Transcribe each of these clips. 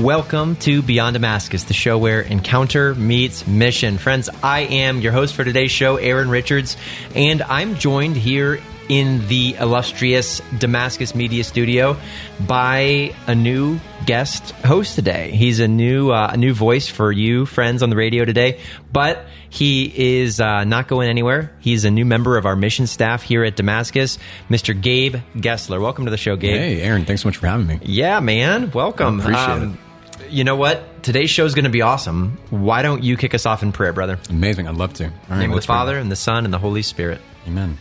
Welcome to Beyond Damascus, the show where encounter meets mission. Friends, I am your host for today's show, Aaron Richards, and I'm joined here in the illustrious Damascus Media Studio by a new guest host today. He's a new uh, a new voice for you friends on the radio today, but he is uh, not going anywhere. He's a new member of our mission staff here at Damascus, Mr. Gabe Gessler. Welcome to the show, Gabe. Hey, Aaron, thanks so much for having me. Yeah, man. Welcome. I appreciate it. You know what? Today's show is going to be awesome. Why don't you kick us off in prayer, brother? Amazing. I'd love to. All In the name of the let's pray. Father, and the Son, and the Holy Spirit. Amen.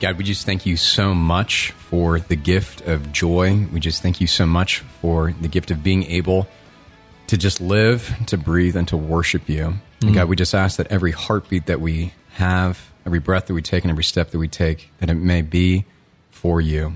God, we just thank you so much for the gift of joy. We just thank you so much for the gift of being able to just live, to breathe, and to worship you. And mm. God, we just ask that every heartbeat that we have, every breath that we take, and every step that we take, that it may be for you.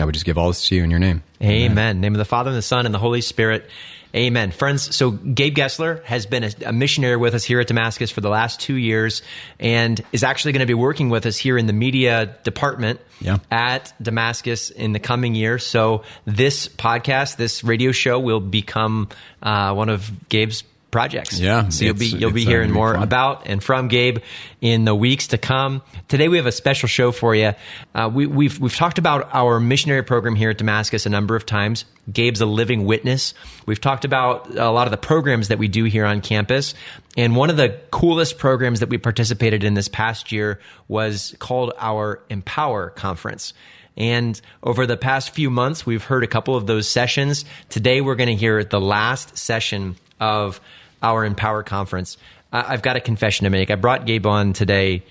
God, we just give all this to you in your name. Amen. Name of the Father and the Son and the Holy Spirit. Amen. Friends, so Gabe Gessler has been a, a missionary with us here at Damascus for the last two years and is actually going to be working with us here in the media department Yeah. at Damascus in the coming year. So this podcast, this radio show will become uh, one of Gabe's projects. Yeah, So you'll be you'll be hearing more fun. about and from Gabe in the weeks to come. Today we have a special show for you. Uh, we, we've we've talked about our missionary program here at Damascus a number of times. Gabe's a living witness. We've talked about a lot of the programs that we do here on campus, and one of the coolest programs that we participated in this past year was called our Empower Conference. And over the past few months, we've heard a couple of those sessions. Today, we're going to hear the last session of our Empower Conference. I- I've got a confession to make. I brought Gabe on today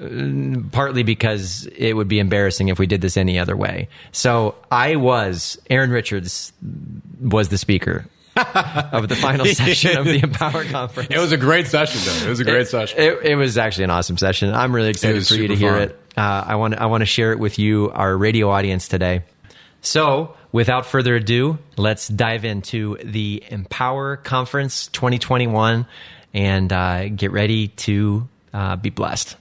uh, partly because it would be embarrassing if we did this any other way. So I was, Aaron Richards was the speaker of the final session of the Empower Conference. It was a great session, though. It was a great session. It, it was actually an awesome session. I'm really excited for you to hear fun. it. Uh, I want I want to share it with you, our radio audience today. So, without further ado, let's dive into the Empower Conference 2021 and uh, get ready to uh, be blessed.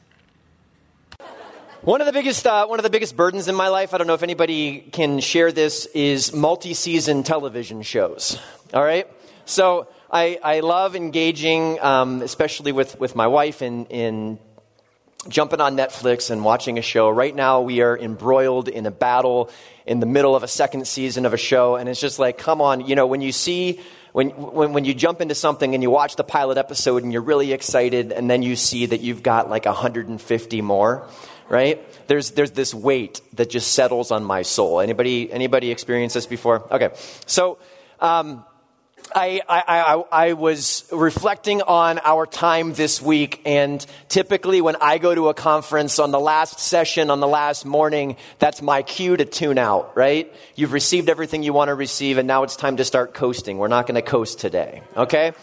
One of the biggest, uh, one of the biggest burdens in my life. I don't know if anybody can share this. Is multi-season television shows. All right. So I, I love engaging, um, especially with with my wife, in in jumping on Netflix and watching a show. Right now, we are embroiled in a battle in the middle of a second season of a show, and it's just like, come on, you know, when you see. When, when, when you jump into something and you watch the pilot episode and you're really excited, and then you see that you've got like 150 more, right? There's, there's this weight that just settles on my soul. Anybody, anybody experienced this before? Okay. So, um, I, I, I, I was reflecting on our time this week, and typically when I go to a conference on the last session, on the last morning, that's my cue to tune out, right? You've received everything you want to receive, and now it's time to start coasting. We're not going to coast today, okay?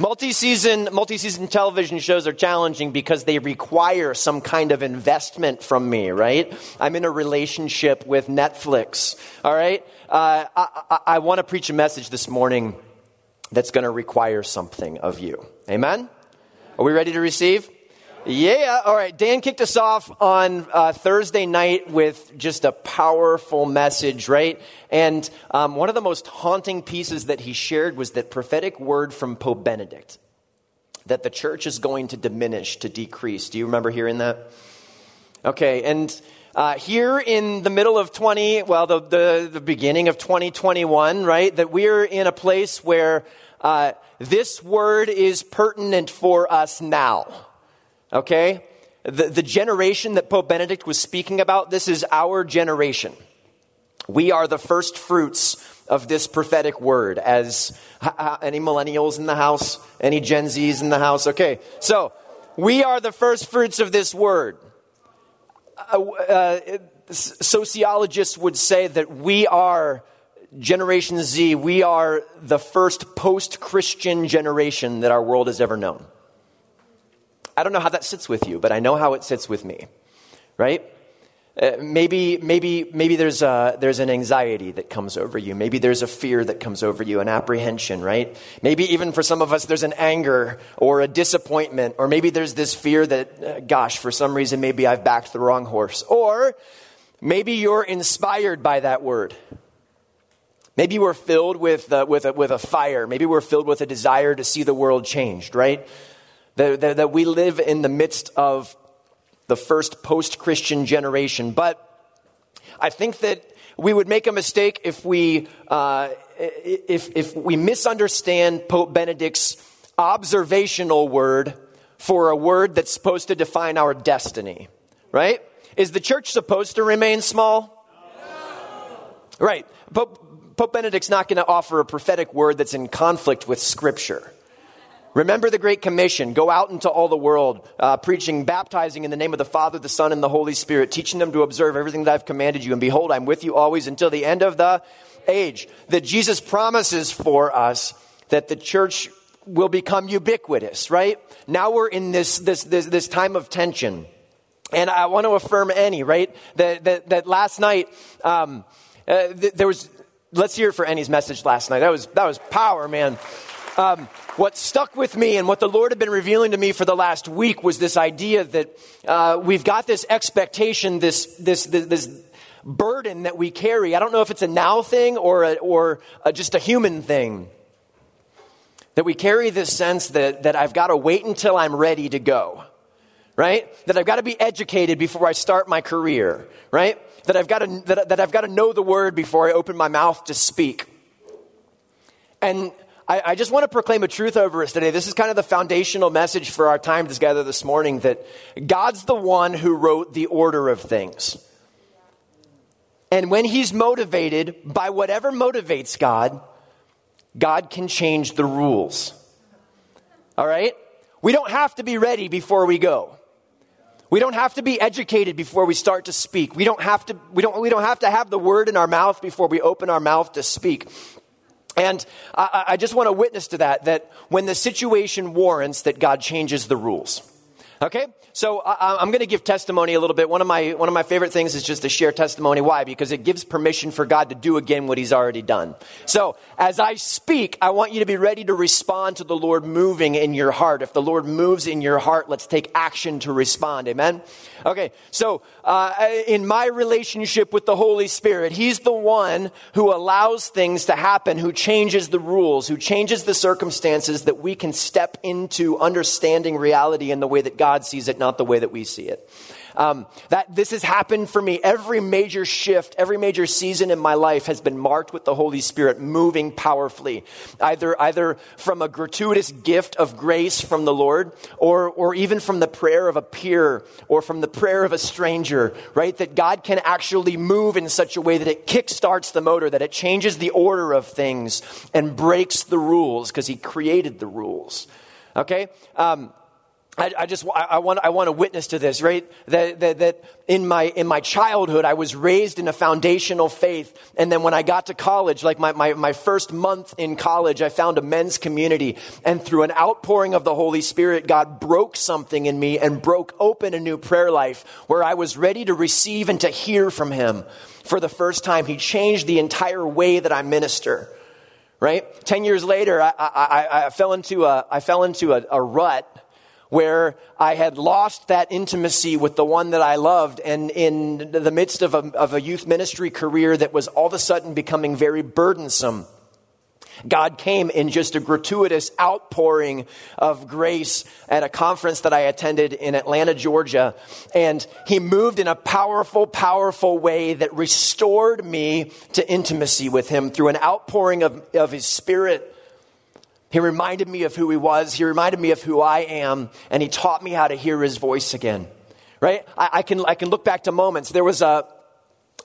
Multi-season, multi-season television shows are challenging because they require some kind of investment from me, right? I'm in a relationship with Netflix, all right? Uh, I, I, I want to preach a message this morning that's going to require something of you. Amen? Are we ready to receive? Yeah. All right. Dan kicked us off on uh, Thursday night with just a powerful message, right? And um, one of the most haunting pieces that he shared was that prophetic word from Pope Benedict that the church is going to diminish, to decrease. Do you remember hearing that? Okay. And uh, here in the middle of 20, well, the, the, the beginning of 2021, right, that we're in a place where uh, this word is pertinent for us now. Okay? The, the generation that Pope Benedict was speaking about, this is our generation. We are the first fruits of this prophetic word. As h- h- any millennials in the house, any Gen Zs in the house? Okay, so we are the first fruits of this word. Uh, uh, sociologists would say that we are Generation Z. We are the first post-Christian generation that our world has ever known. I don't know how that sits with you, but I know how it sits with me, right? Uh, maybe, maybe, maybe there's, a, there's an anxiety that comes over you. Maybe there's a fear that comes over you, an apprehension, right? Maybe even for some of us, there's an anger or a disappointment, or maybe there's this fear that, uh, gosh, for some reason, maybe I've backed the wrong horse. Or maybe you're inspired by that word. Maybe we're filled with, uh, with, a, with a fire. Maybe we're filled with a desire to see the world changed, right? That, that, that we live in the midst of the first post Christian generation. But I think that we would make a mistake if we, uh, if, if we misunderstand Pope Benedict's observational word for a word that's supposed to define our destiny, right? Is the church supposed to remain small? No. Right. Pope, Pope Benedict's not going to offer a prophetic word that's in conflict with Scripture. Remember the Great Commission. Go out into all the world, uh, preaching, baptizing in the name of the Father, the Son, and the Holy Spirit, teaching them to observe everything that I've commanded you. And behold, I'm with you always until the end of the age. That Jesus promises for us that the church will become ubiquitous, right? Now we're in this, this, this, this time of tension. And I want to affirm Annie, right? That, that, that last night, um, uh, th- there was, let's hear for Annie's message last night. That was, that was power, man. Um, what stuck with me and what the Lord had been revealing to me for the last week was this idea that uh, we've got this expectation, this, this, this, this, burden that we carry. I don't know if it's a now thing or, a, or a, just a human thing. That we carry this sense that, that I've got to wait until I'm ready to go, right? That I've got to be educated before I start my career, right? That I've got to, that, that I've got to know the word before I open my mouth to speak. And I, I just want to proclaim a truth over us today. This is kind of the foundational message for our time together this morning that God's the one who wrote the order of things. And when he's motivated by whatever motivates God, God can change the rules. All right? We don't have to be ready before we go. We don't have to be educated before we start to speak. We don't have to, we don't, we don't have to have the word in our mouth before we open our mouth to speak. And I, I just want to witness to that, that when the situation warrants, that God changes the rules. Okay? So I, am going to give testimony a little bit. One of my one of my favorite things is just to share testimony. Why? Because it gives permission for God to do again what He's already done. So as I speak, I want you to be ready to respond to the Lord moving in your heart. If the Lord moves in your heart, let's take action to respond. Amen. Okay. So uh, in my relationship with the Holy Spirit, He's the one who allows things to happen, who changes the rules, who changes the circumstances that we can step into understanding reality in the way that God sees it not the way that we see it. Um, that this has happened for me. Every major shift, every major season in my life has been marked with the Holy Spirit moving powerfully, either either from a gratuitous gift of grace from the Lord, or or even from the prayer of a peer, or from the prayer of a stranger. Right, that God can actually move in such a way that it kickstarts the motor, that it changes the order of things and breaks the rules because He created the rules. Okay. Um, I, I, just I, want I want to witness to this, right? That, that, that in my in my childhood I was raised in a foundational faith, and then when I got to college, like my, my, my first month in college, I found a men's community, and through an outpouring of the Holy Spirit, God broke something in me and broke open a new prayer life where I was ready to receive and to hear from Him for the first time. He changed the entire way that I minister. Right? Ten years later, I, I, I fell into a I fell into a, a rut where I had lost that intimacy with the one that I loved. And in the midst of a, of a youth ministry career that was all of a sudden becoming very burdensome, God came in just a gratuitous outpouring of grace at a conference that I attended in Atlanta, Georgia. And He moved in a powerful, powerful way that restored me to intimacy with Him through an outpouring of, of His Spirit he reminded me of who he was. He reminded me of who I am. And he taught me how to hear his voice again. Right? I, I can, I can look back to moments. There was a,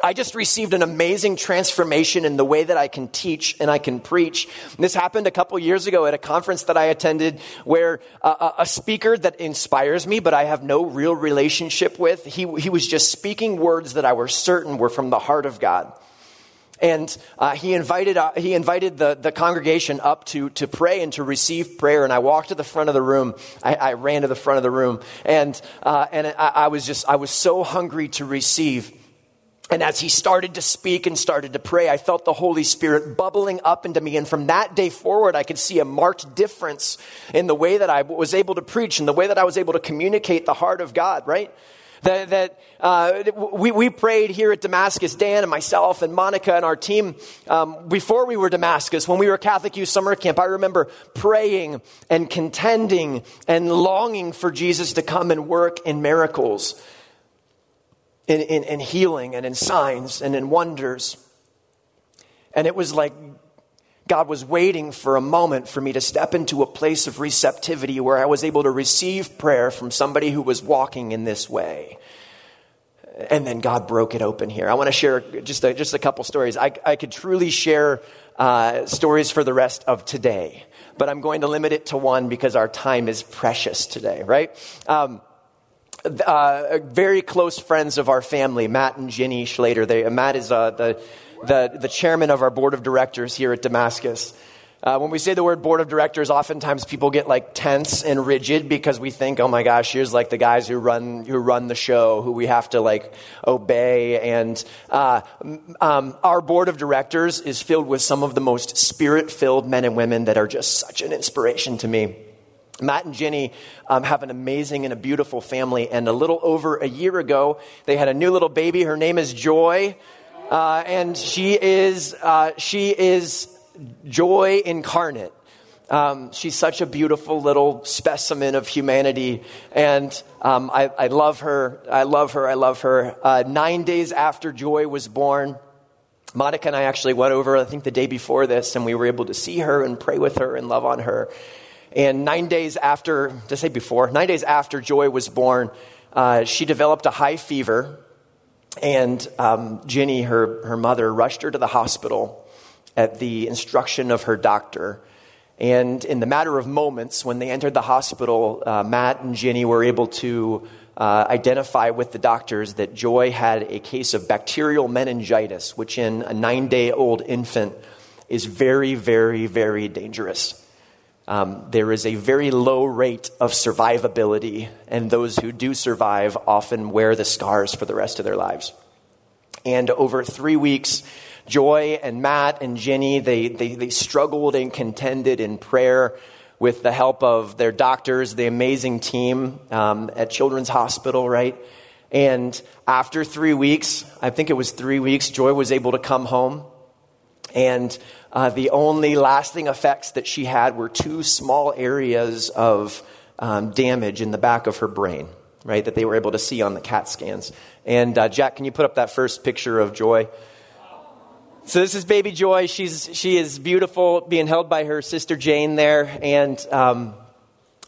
I just received an amazing transformation in the way that I can teach and I can preach. This happened a couple years ago at a conference that I attended where a, a speaker that inspires me, but I have no real relationship with, he, he was just speaking words that I was certain were from the heart of God. And uh, he invited, uh, he invited the, the congregation up to, to pray and to receive prayer. And I walked to the front of the room. I, I ran to the front of the room. And, uh, and I, I, was just, I was so hungry to receive. And as he started to speak and started to pray, I felt the Holy Spirit bubbling up into me. And from that day forward, I could see a marked difference in the way that I was able to preach and the way that I was able to communicate the heart of God, right? That, that uh, we, we prayed here at Damascus, Dan and myself and Monica and our team, um, before we were Damascus, when we were Catholic Youth Summer Camp, I remember praying and contending and longing for Jesus to come and work in miracles, in, in, in healing and in signs and in wonders. And it was like God was waiting for a moment for me to step into a place of receptivity where I was able to receive prayer from somebody who was walking in this way. And then God broke it open here. I want to share just a, just a couple stories. I, I could truly share uh, stories for the rest of today, but I'm going to limit it to one because our time is precious today, right? Um, uh, very close friends of our family, Matt and Ginny Schlater. They, Matt is uh, the the, the chairman of our board of directors here at Damascus. Uh, when we say the word board of directors, oftentimes people get like tense and rigid because we think, oh my gosh, here's like the guys who run who run the show, who we have to like obey. And uh, um, our board of directors is filled with some of the most spirit-filled men and women that are just such an inspiration to me. Matt and Jenny um, have an amazing and a beautiful family, and a little over a year ago, they had a new little baby. Her name is Joy. Uh, and she is, uh, she is joy incarnate. Um, she's such a beautiful little specimen of humanity, and um, I, I, love her. I love her. I love her. Uh, nine days after Joy was born, Monica and I actually went over, I think, the day before this, and we were able to see her and pray with her and love on her. And nine days after, to say before, nine days after Joy was born, uh, she developed a high fever and um, Ginny, her, her mother, rushed her to the hospital at the instruction of her doctor. And in the matter of moments, when they entered the hospital, uh, Matt and Ginny were able to uh, identify with the doctors that Joy had a case of bacterial meningitis, which in a nine day old infant is very, very, very dangerous. Um, there is a very low rate of survivability, and those who do survive often wear the scars for the rest of their lives. And over three weeks, Joy and Matt and Jenny, they, they, they struggled and contended in prayer with the help of their doctors, the amazing team um, at Children's Hospital, right? And after three weeks, I think it was three weeks, Joy was able to come home. And uh, the only lasting effects that she had were two small areas of um, damage in the back of her brain, right, that they were able to see on the CAT scans. And uh, Jack, can you put up that first picture of Joy? So this is baby Joy. She's she is beautiful, being held by her sister Jane there, and um,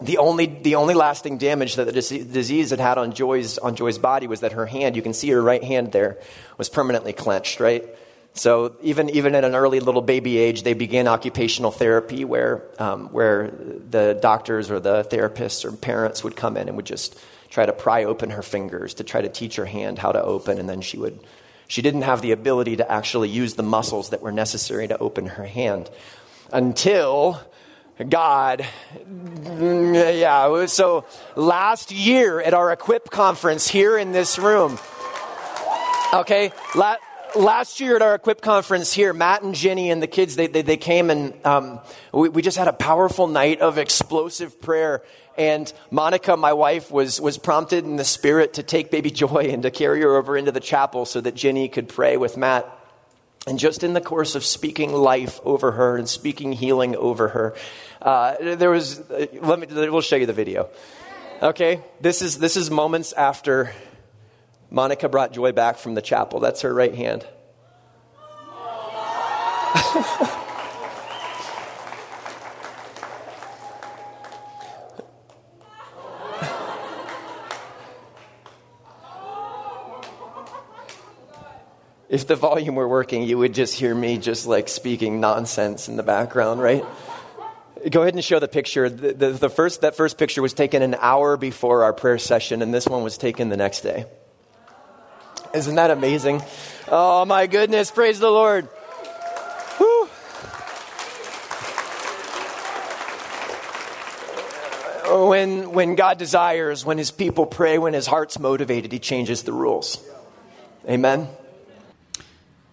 the only the only lasting damage that the disease had had on Joy's on Joy's body was that her hand, you can see her right hand there, was permanently clenched. Right, so even, even at an early little baby age, they began occupational therapy where, um, where the doctors or the therapists or parents would come in and would just try to pry open her fingers to try to teach her hand how to open. And then she would, she didn't have the ability to actually use the muscles that were necessary to open her hand until God. Yeah, so last year at our Equip conference here in this room, okay, last year at our equip conference here matt and jenny and the kids they, they, they came and um, we, we just had a powerful night of explosive prayer. And monica my wife was, was prompted in the spirit to take baby joy and to carry her over into the chapel so that jenny could pray with matt. And just in the course of speaking life over her and speaking healing over her uh, there was uh, let me we'll show you the video. Okay? This is this is moments after Monica brought Joy back from the chapel. That's her right hand. if the volume were working, you would just hear me just like speaking nonsense in the background, right? Go ahead and show the picture. The, the, the, first, that first picture was taken an hour before our prayer session, and this one was taken the next day. Isn't that amazing? Oh my goodness, praise the Lord. When, when God desires, when his people pray, when his heart's motivated, he changes the rules. Amen.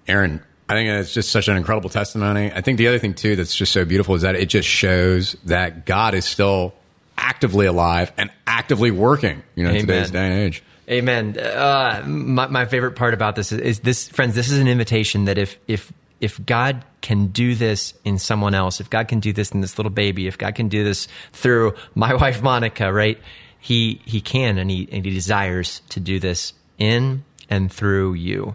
Aaron, I think it's just such an incredible testimony. I think the other thing, too, that's just so beautiful is that it just shows that God is still actively alive and actively working, you know, in today's day and age. Amen. Uh, my, my favorite part about this is, is this, friends. This is an invitation that if if if God can do this in someone else, if God can do this in this little baby, if God can do this through my wife Monica, right? He he can and he and he desires to do this in and through you.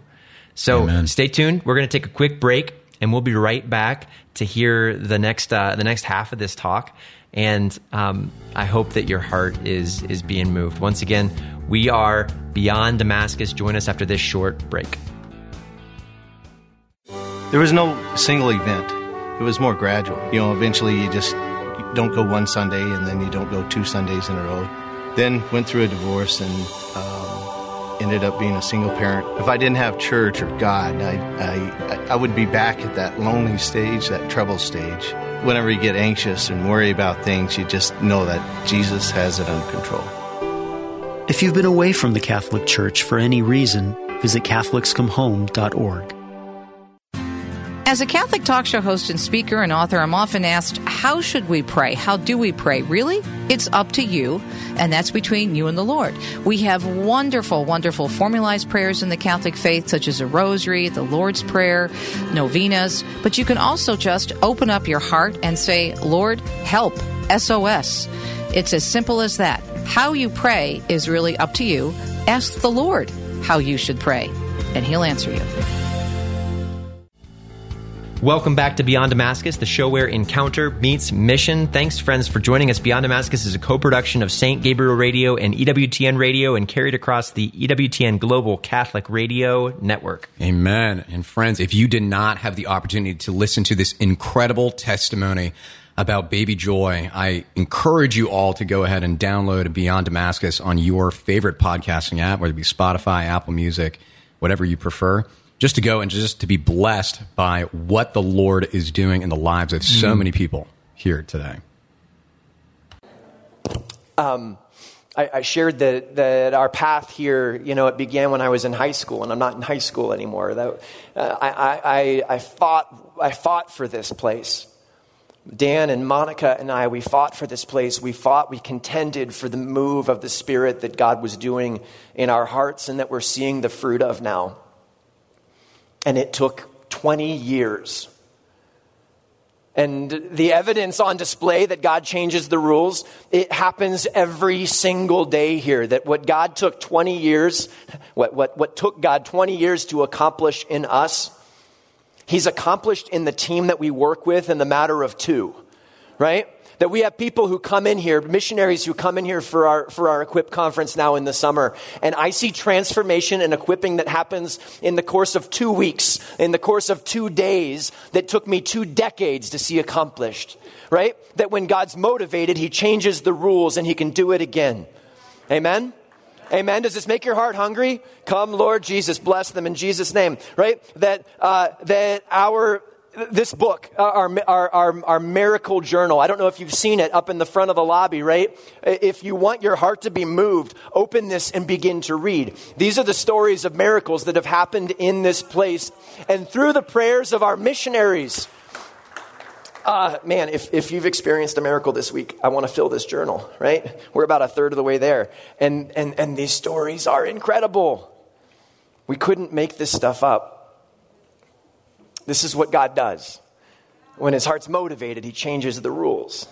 So Amen. stay tuned. We're going to take a quick break, and we'll be right back to hear the next uh, the next half of this talk. And um, I hope that your heart is is being moved. Once again, we are beyond Damascus. Join us after this short break. There was no single event. It was more gradual. You know, eventually you just don't go one Sunday and then you don't go two Sundays in a row. Then went through a divorce and um, ended up being a single parent. If I didn't have church or God, I, I, I would be back at that lonely stage, that trouble stage. Whenever you get anxious and worry about things, you just know that Jesus has it under control. If you've been away from the Catholic Church for any reason, visit CatholicsComeHome.org. As a Catholic talk show host and speaker and author, I'm often asked, How should we pray? How do we pray? Really? It's up to you, and that's between you and the Lord. We have wonderful, wonderful formalized prayers in the Catholic faith, such as a rosary, the Lord's Prayer, novenas, but you can also just open up your heart and say, Lord, help, SOS. It's as simple as that. How you pray is really up to you. Ask the Lord how you should pray, and He'll answer you. Welcome back to Beyond Damascus, the show where encounter meets mission. Thanks, friends, for joining us. Beyond Damascus is a co production of St. Gabriel Radio and EWTN Radio and carried across the EWTN Global Catholic Radio Network. Amen. And friends, if you did not have the opportunity to listen to this incredible testimony about baby joy, I encourage you all to go ahead and download Beyond Damascus on your favorite podcasting app, whether it be Spotify, Apple Music, whatever you prefer. Just to go and just to be blessed by what the Lord is doing in the lives of so many people here today. I, I shared that, that our path here, you know, it began when I was in high school, and I'm not in high school anymore. That, uh, I, I, I, I, fought, I fought for this place. Dan and Monica and I, we fought for this place. We fought, we contended for the move of the Spirit that God was doing in our hearts and that we're seeing the fruit of now. And it took 20 years. And the evidence on display that God changes the rules, it happens every single day here. That what God took 20 years, what, what, what took God 20 years to accomplish in us, He's accomplished in the team that we work with in the matter of two, right? That we have people who come in here, missionaries who come in here for our, for our Equip conference now in the summer. And I see transformation and equipping that happens in the course of two weeks, in the course of two days that took me two decades to see accomplished, right? That when God's motivated, He changes the rules and He can do it again. Amen? Amen. Does this make your heart hungry? Come, Lord Jesus, bless them in Jesus' name. Right? That uh, that our this book, uh, our, our, our, our, miracle journal. I don't know if you've seen it up in the front of the lobby, right? If you want your heart to be moved, open this and begin to read. These are the stories of miracles that have happened in this place and through the prayers of our missionaries. Uh, man, if, if you've experienced a miracle this week, I want to fill this journal, right? We're about a third of the way there. And, and, and these stories are incredible. We couldn't make this stuff up. This is what God does. When his heart's motivated, he changes the rules.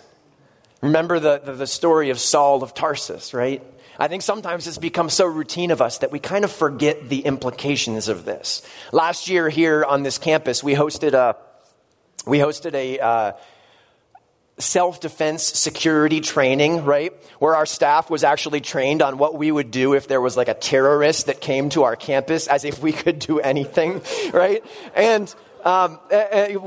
Remember the, the, the story of Saul of Tarsus, right? I think sometimes it's become so routine of us that we kind of forget the implications of this. Last year here on this campus, we hosted a we hosted a uh, self defense security training, right? Where our staff was actually trained on what we would do if there was like a terrorist that came to our campus, as if we could do anything, right? And um,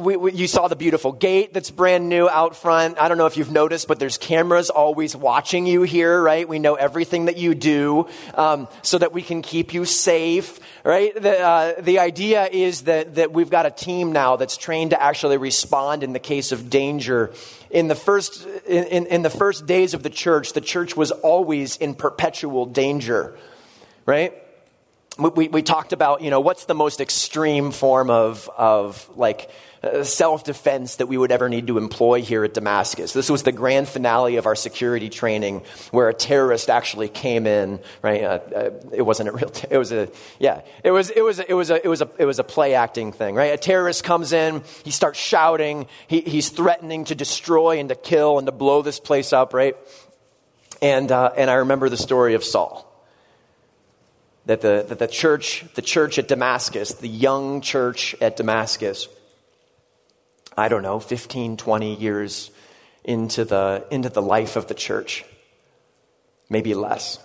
we, we, you saw the beautiful gate that's brand new out front. I don't know if you've noticed, but there's cameras always watching you here, right? We know everything that you do um, so that we can keep you safe, right? The, uh, the idea is that, that we've got a team now that's trained to actually respond in the case of danger. In the, first, in, in the first days of the church, the church was always in perpetual danger, right? We, we talked about, you know, what's the most extreme form of, of like uh, self defense that we would ever need to employ here at Damascus. This was the grand finale of our security training where a terrorist actually came in, right? Uh, uh, it wasn't a real, t- it was a, yeah, it was, it was, it was a, it was a, it was a play acting thing, right? A terrorist comes in, he starts shouting, he, he's threatening to destroy and to kill and to blow this place up, right? And, uh, and I remember the story of Saul that the, that the church, the church at Damascus, the young church at Damascus, I don't know, 15, 20 years into the, into the life of the church, maybe less.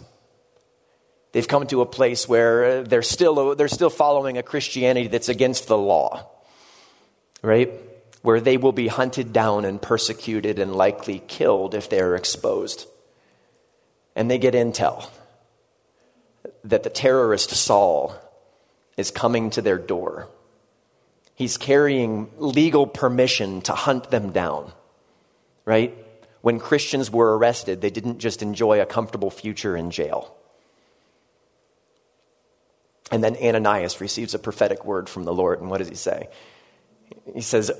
They've come to a place where they're still, they're still following a Christianity that's against the law, right? Where they will be hunted down and persecuted and likely killed if they're exposed. And they get intel that the terrorist Saul is coming to their door. He's carrying legal permission to hunt them down, right? When Christians were arrested, they didn't just enjoy a comfortable future in jail. And then Ananias receives a prophetic word from the Lord. And what does he say? He says,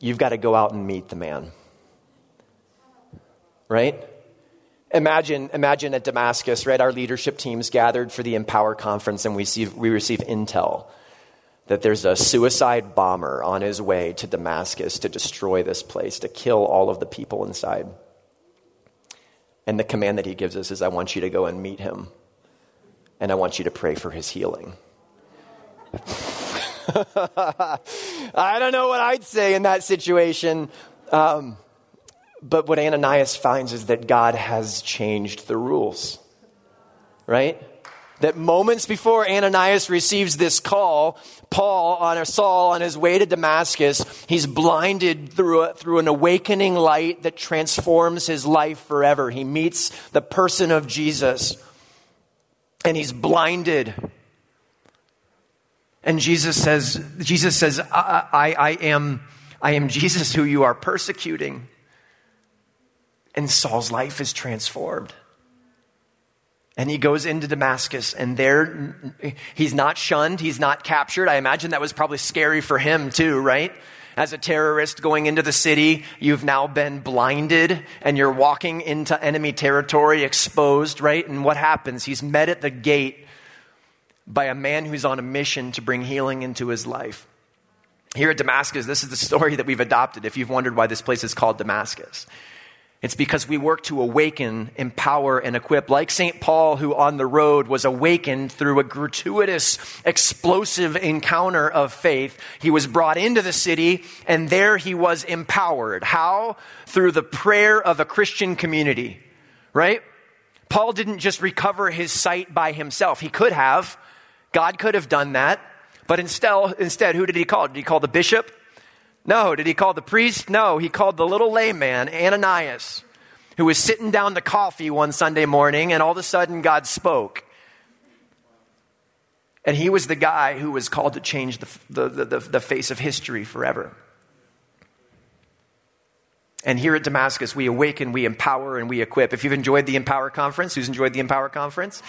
You've got to go out and meet the man. Right? Imagine, imagine at Damascus, right? Our leadership teams gathered for the Empower conference, and we receive, we receive intel that there's a suicide bomber on his way to Damascus to destroy this place, to kill all of the people inside. And the command that he gives us is I want you to go and meet him, and I want you to pray for his healing. I don't know what I'd say in that situation. Um, but what Ananias finds is that God has changed the rules, right? That moments before Ananias receives this call, Paul on a Saul on his way to Damascus, he's blinded through, a, through an awakening light that transforms his life forever. He meets the person of Jesus and he's blinded. And Jesus says, Jesus says, I, I, I am, I am Jesus who you are persecuting. And Saul's life is transformed. And he goes into Damascus, and there he's not shunned, he's not captured. I imagine that was probably scary for him too, right? As a terrorist going into the city, you've now been blinded and you're walking into enemy territory exposed, right? And what happens? He's met at the gate by a man who's on a mission to bring healing into his life. Here at Damascus, this is the story that we've adopted if you've wondered why this place is called Damascus. It's because we work to awaken, empower, and equip. Like St. Paul, who on the road was awakened through a gratuitous, explosive encounter of faith. He was brought into the city, and there he was empowered. How? Through the prayer of a Christian community, right? Paul didn't just recover his sight by himself. He could have. God could have done that. But instead, instead, who did he call? Did he call the bishop? No. Did he call the priest? No. He called the little layman, Ananias, who was sitting down to coffee one Sunday morning, and all of a sudden God spoke. And he was the guy who was called to change the, the, the, the face of history forever. And here at Damascus, we awaken, we empower, and we equip. If you've enjoyed the Empower Conference, who's enjoyed the Empower Conference?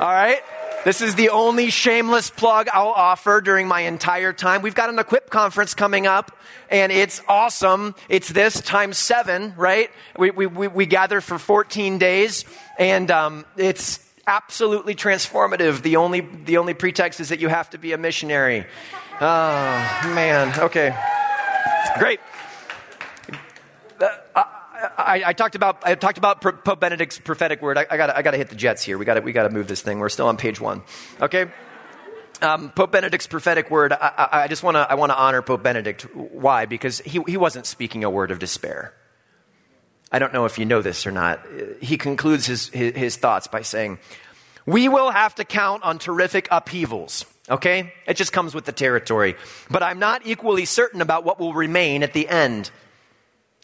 All right. This is the only shameless plug I'll offer during my entire time. We've got an Equip conference coming up, and it's awesome. It's this times seven, right? We, we, we we gather for 14 days, and um, it's absolutely transformative. The only, the only pretext is that you have to be a missionary. Oh, man. Okay. Great. Uh, I, I, talked about I talked about Pope Benedict's prophetic word. I, got I got to hit the jets here. We got we got to move this thing. We're still on page one. Okay. Um, Pope Benedict's prophetic word. I, I just want to I want to honor Pope Benedict. Why? Because he he wasn't speaking a word of despair. I don't know if you know this or not. He concludes his, his, his thoughts by saying, "We will have to count on terrific upheavals." Okay, it just comes with the territory. But I'm not equally certain about what will remain at the end.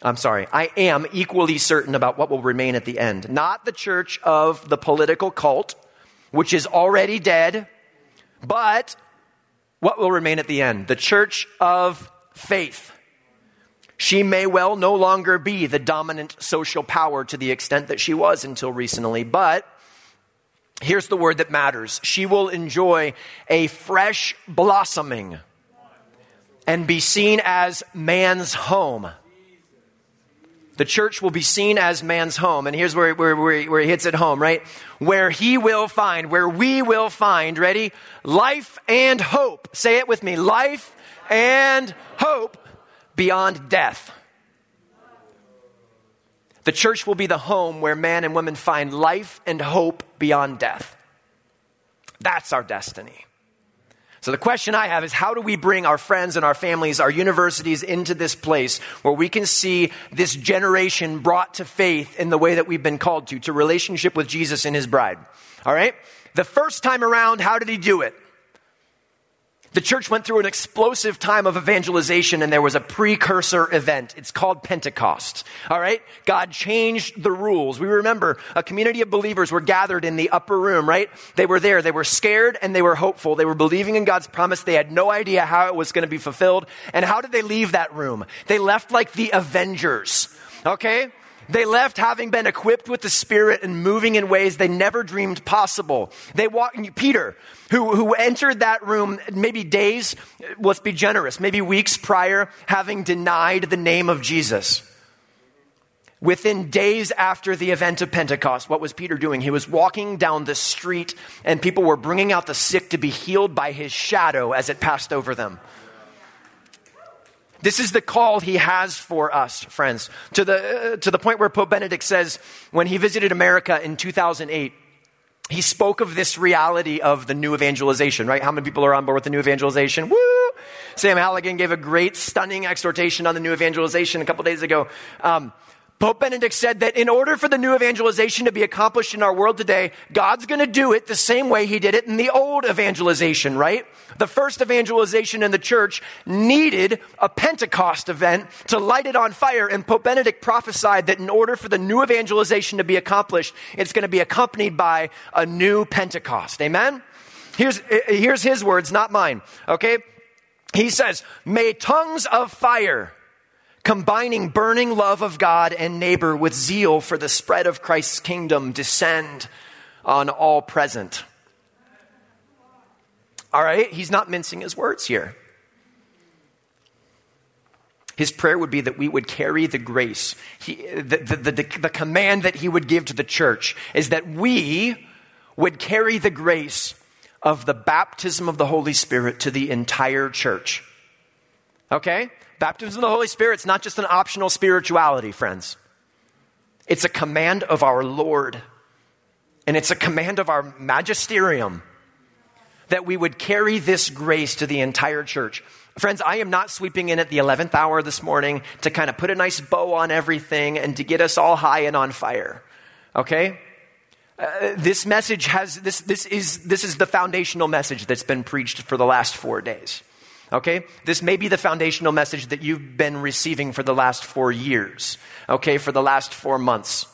I'm sorry, I am equally certain about what will remain at the end. Not the church of the political cult, which is already dead, but what will remain at the end? The church of faith. She may well no longer be the dominant social power to the extent that she was until recently, but Here's the word that matters. She will enjoy a fresh blossoming and be seen as man's home. The church will be seen as man's home. And here's where, where, where, where he hits it home, right? Where he will find, where we will find, ready? Life and hope. Say it with me life and hope beyond death. The church will be the home where man and women find life and hope beyond death. That's our destiny. So the question I have is how do we bring our friends and our families, our universities into this place where we can see this generation brought to faith in the way that we've been called to, to relationship with Jesus and his bride? All right? The first time around, how did he do it? The church went through an explosive time of evangelization and there was a precursor event. It's called Pentecost. All right? God changed the rules. We remember a community of believers were gathered in the upper room, right? They were there. They were scared and they were hopeful. They were believing in God's promise. They had no idea how it was going to be fulfilled. And how did they leave that room? They left like the Avengers. Okay? They left having been equipped with the Spirit and moving in ways they never dreamed possible. They walked, Peter, who, who entered that room maybe days, let's be generous, maybe weeks prior, having denied the name of Jesus. Within days after the event of Pentecost, what was Peter doing? He was walking down the street and people were bringing out the sick to be healed by his shadow as it passed over them. This is the call he has for us, friends, to the, uh, to the point where Pope Benedict says when he visited America in 2008, he spoke of this reality of the new evangelization, right? How many people are on board with the new evangelization? Woo! Sam Halligan gave a great, stunning exhortation on the new evangelization a couple days ago. Um, Pope Benedict said that in order for the new evangelization to be accomplished in our world today, God's going to do it the same way he did it in the old evangelization, right? The first evangelization in the church needed a Pentecost event to light it on fire. And Pope Benedict prophesied that in order for the new evangelization to be accomplished, it's going to be accompanied by a new Pentecost. Amen? Here's, here's his words, not mine. Okay? He says, May tongues of fire combining burning love of God and neighbor with zeal for the spread of Christ's kingdom, descend on all present. All right, he's not mincing his words here. His prayer would be that we would carry the grace. He, the, the, the, the, command that he would give to the church is that we would carry the grace of the baptism of the Holy Spirit to the entire church. Okay? Baptism of the Holy Spirit is not just an optional spirituality, friends. It's a command of our Lord. And it's a command of our magisterium that we would carry this grace to the entire church. Friends, I am not sweeping in at the 11th hour this morning to kind of put a nice bow on everything and to get us all high and on fire. Okay? Uh, this message has, this, this, is, this is the foundational message that's been preached for the last four days. Okay? This may be the foundational message that you've been receiving for the last four years. Okay? For the last four months.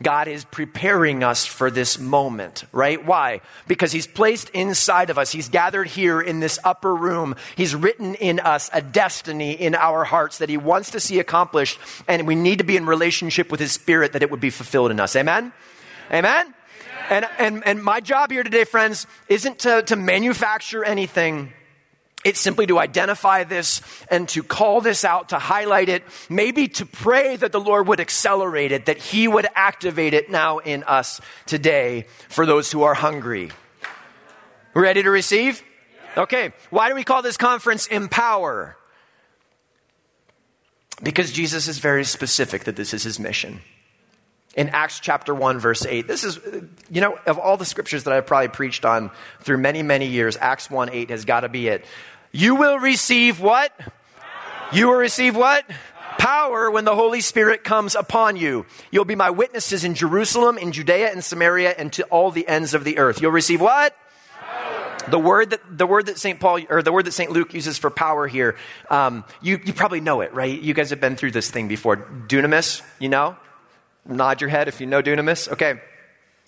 God is preparing us for this moment, right? Why? Because He's placed inside of us. He's gathered here in this upper room. He's written in us a destiny in our hearts that He wants to see accomplished, and we need to be in relationship with His Spirit that it would be fulfilled in us. Amen? Amen? And, and, and my job here today, friends, isn't to, to manufacture anything it's simply to identify this and to call this out, to highlight it, maybe to pray that the Lord would accelerate it, that He would activate it now in us today for those who are hungry. Ready to receive? Okay. Why do we call this conference Empower? Because Jesus is very specific that this is His mission in Acts chapter 1, verse 8. This is, you know, of all the scriptures that I've probably preached on through many, many years, Acts 1 8 has got to be it. You will receive what? You will receive what? Power when the Holy Spirit comes upon you. You'll be my witnesses in Jerusalem, in Judea, and Samaria, and to all the ends of the earth. You'll receive what? The word that the word that Saint Paul or the word that Saint Luke uses for power here, um, you you probably know it, right? You guys have been through this thing before. Dunamis, you know. Nod your head if you know dunamis. Okay.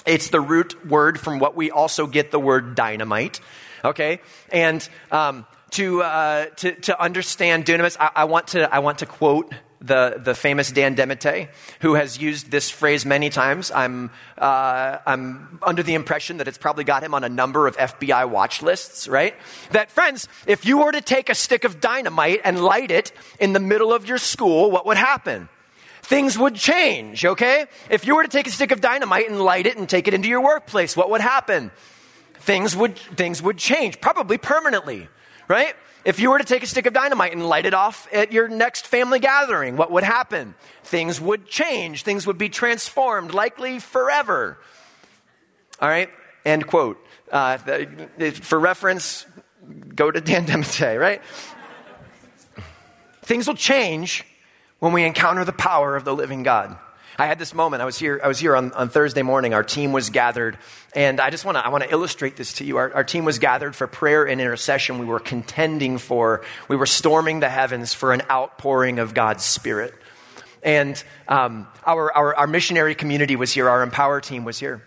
It's the root word from what we also get the word dynamite. Okay. And, um, to, uh, to, to understand dunamis, I, I, want to, I want to quote the, the famous Dan DeMatte, who has used this phrase many times. I'm, uh, I'm under the impression that it's probably got him on a number of FBI watch lists, right? That, friends, if you were to take a stick of dynamite and light it in the middle of your school, what would happen? Things would change, okay? If you were to take a stick of dynamite and light it and take it into your workplace, what would happen? Things would, things would change, probably permanently, right? If you were to take a stick of dynamite and light it off at your next family gathering, what would happen? Things would change. Things would be transformed, likely forever. All right? End quote. Uh, for reference, go to Dan DeMatte, right? Things will change when we encounter the power of the living God. I had this moment. I was here, I was here on, on Thursday morning. Our team was gathered, and I just want to I want to illustrate this to you. Our, our team was gathered for prayer and intercession. We were contending for, we were storming the heavens for an outpouring of God's Spirit. And um, our, our, our, missionary community was here, our Empower team was here.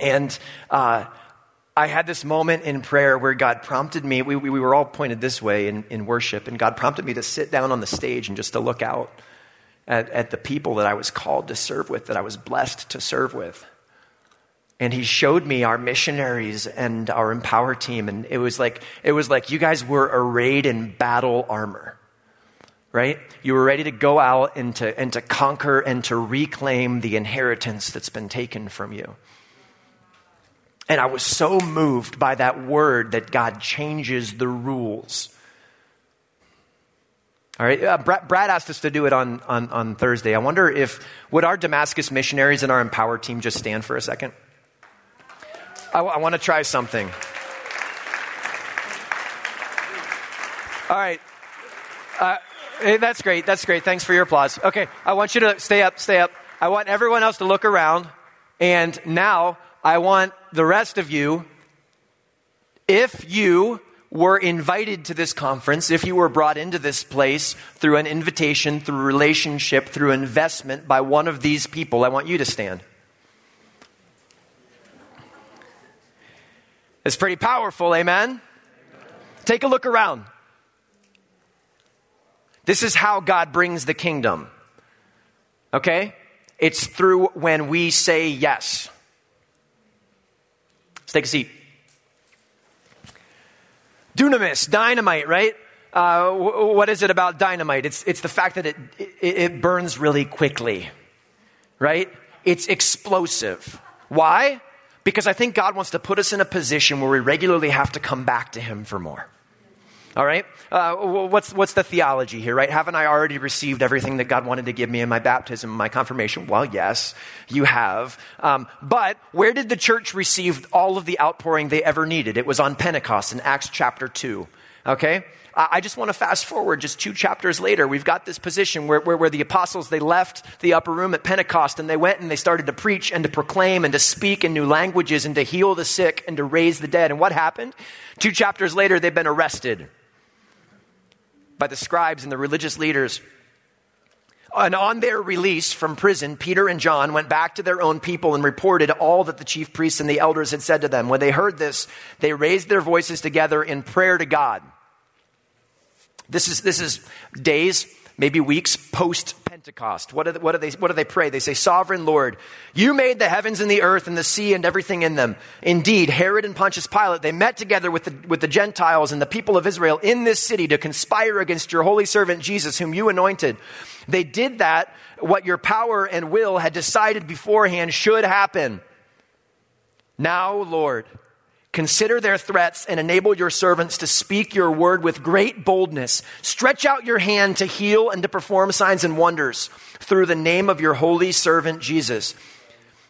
And uh, I had this moment in prayer where God prompted me. We, we, we were all pointed this way in, in worship, and God prompted me to sit down on the stage and just to look out at, at the people that I was called to serve with, that I was blessed to serve with. And he showed me our missionaries and our empower team, and it was like it was like you guys were arrayed in battle armor. Right? You were ready to go out and to, and to conquer and to reclaim the inheritance that's been taken from you. And I was so moved by that word that God changes the rules all right, uh, Brad, Brad, asked us to do it on, on, on Thursday. I wonder if, would our Damascus missionaries and our Empower team just stand for a second? I, I want to try something. All right. Uh, hey, that's great. That's great. Thanks for your applause. Okay, I want you to stay up, stay up. I want everyone else to look around. And now I want the rest of you, if you were invited to this conference, if you were brought into this place through an invitation, through relationship, through investment by one of these people, I want you to stand. It's pretty powerful, amen? Take a look around. This is how God brings the kingdom. Okay? It's through when we say yes. Let's take a seat. Dunamis, dynamite, right? Uh, w- what is it about dynamite? It's, it's the fact that it, it, it burns really quickly, right? It's explosive. Why? Because I think God wants to put us in a position where we regularly have to come back to Him for more. All right? Uh, what's, what's the theology here, right? Haven't I already received everything that God wanted to give me in my baptism, my confirmation? Well, yes, you have. Um, but where did the church receive all of the outpouring they ever needed? It was on Pentecost in Acts chapter 2. Okay? I just want to fast forward just two chapters later. We've got this position where, where, where, the apostles, they left the upper room at Pentecost and they went and they started to preach and to proclaim and to speak in new languages and to heal the sick and to raise the dead. And what happened? Two chapters later, they've been arrested by the scribes and the religious leaders. And on their release from prison, Peter and John went back to their own people and reported all that the chief priests and the elders had said to them. When they heard this, they raised their voices together in prayer to God. This is, this is days maybe weeks post Pentecost. What do, what, do they, what do they pray? They say, Sovereign Lord, you made the heavens and the earth and the sea and everything in them. Indeed, Herod and Pontius Pilate, they met together with the, with the Gentiles and the people of Israel in this city to conspire against your holy servant Jesus, whom you anointed. They did that, what your power and will had decided beforehand should happen. Now, Lord, Consider their threats and enable your servants to speak your word with great boldness. Stretch out your hand to heal and to perform signs and wonders through the name of your holy servant Jesus.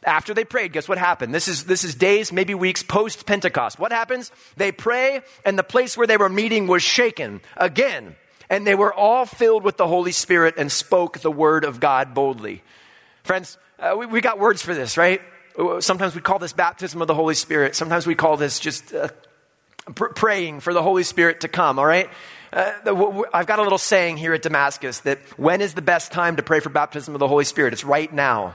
After they prayed, guess what happened? This is, this is days, maybe weeks post Pentecost. What happens? They pray, and the place where they were meeting was shaken again. And they were all filled with the Holy Spirit and spoke the word of God boldly. Friends, uh, we, we got words for this, right? Sometimes we call this baptism of the Holy Spirit. Sometimes we call this just uh, pr- praying for the Holy Spirit to come, all right? Uh, I've got a little saying here at Damascus that when is the best time to pray for baptism of the Holy Spirit? It's right now.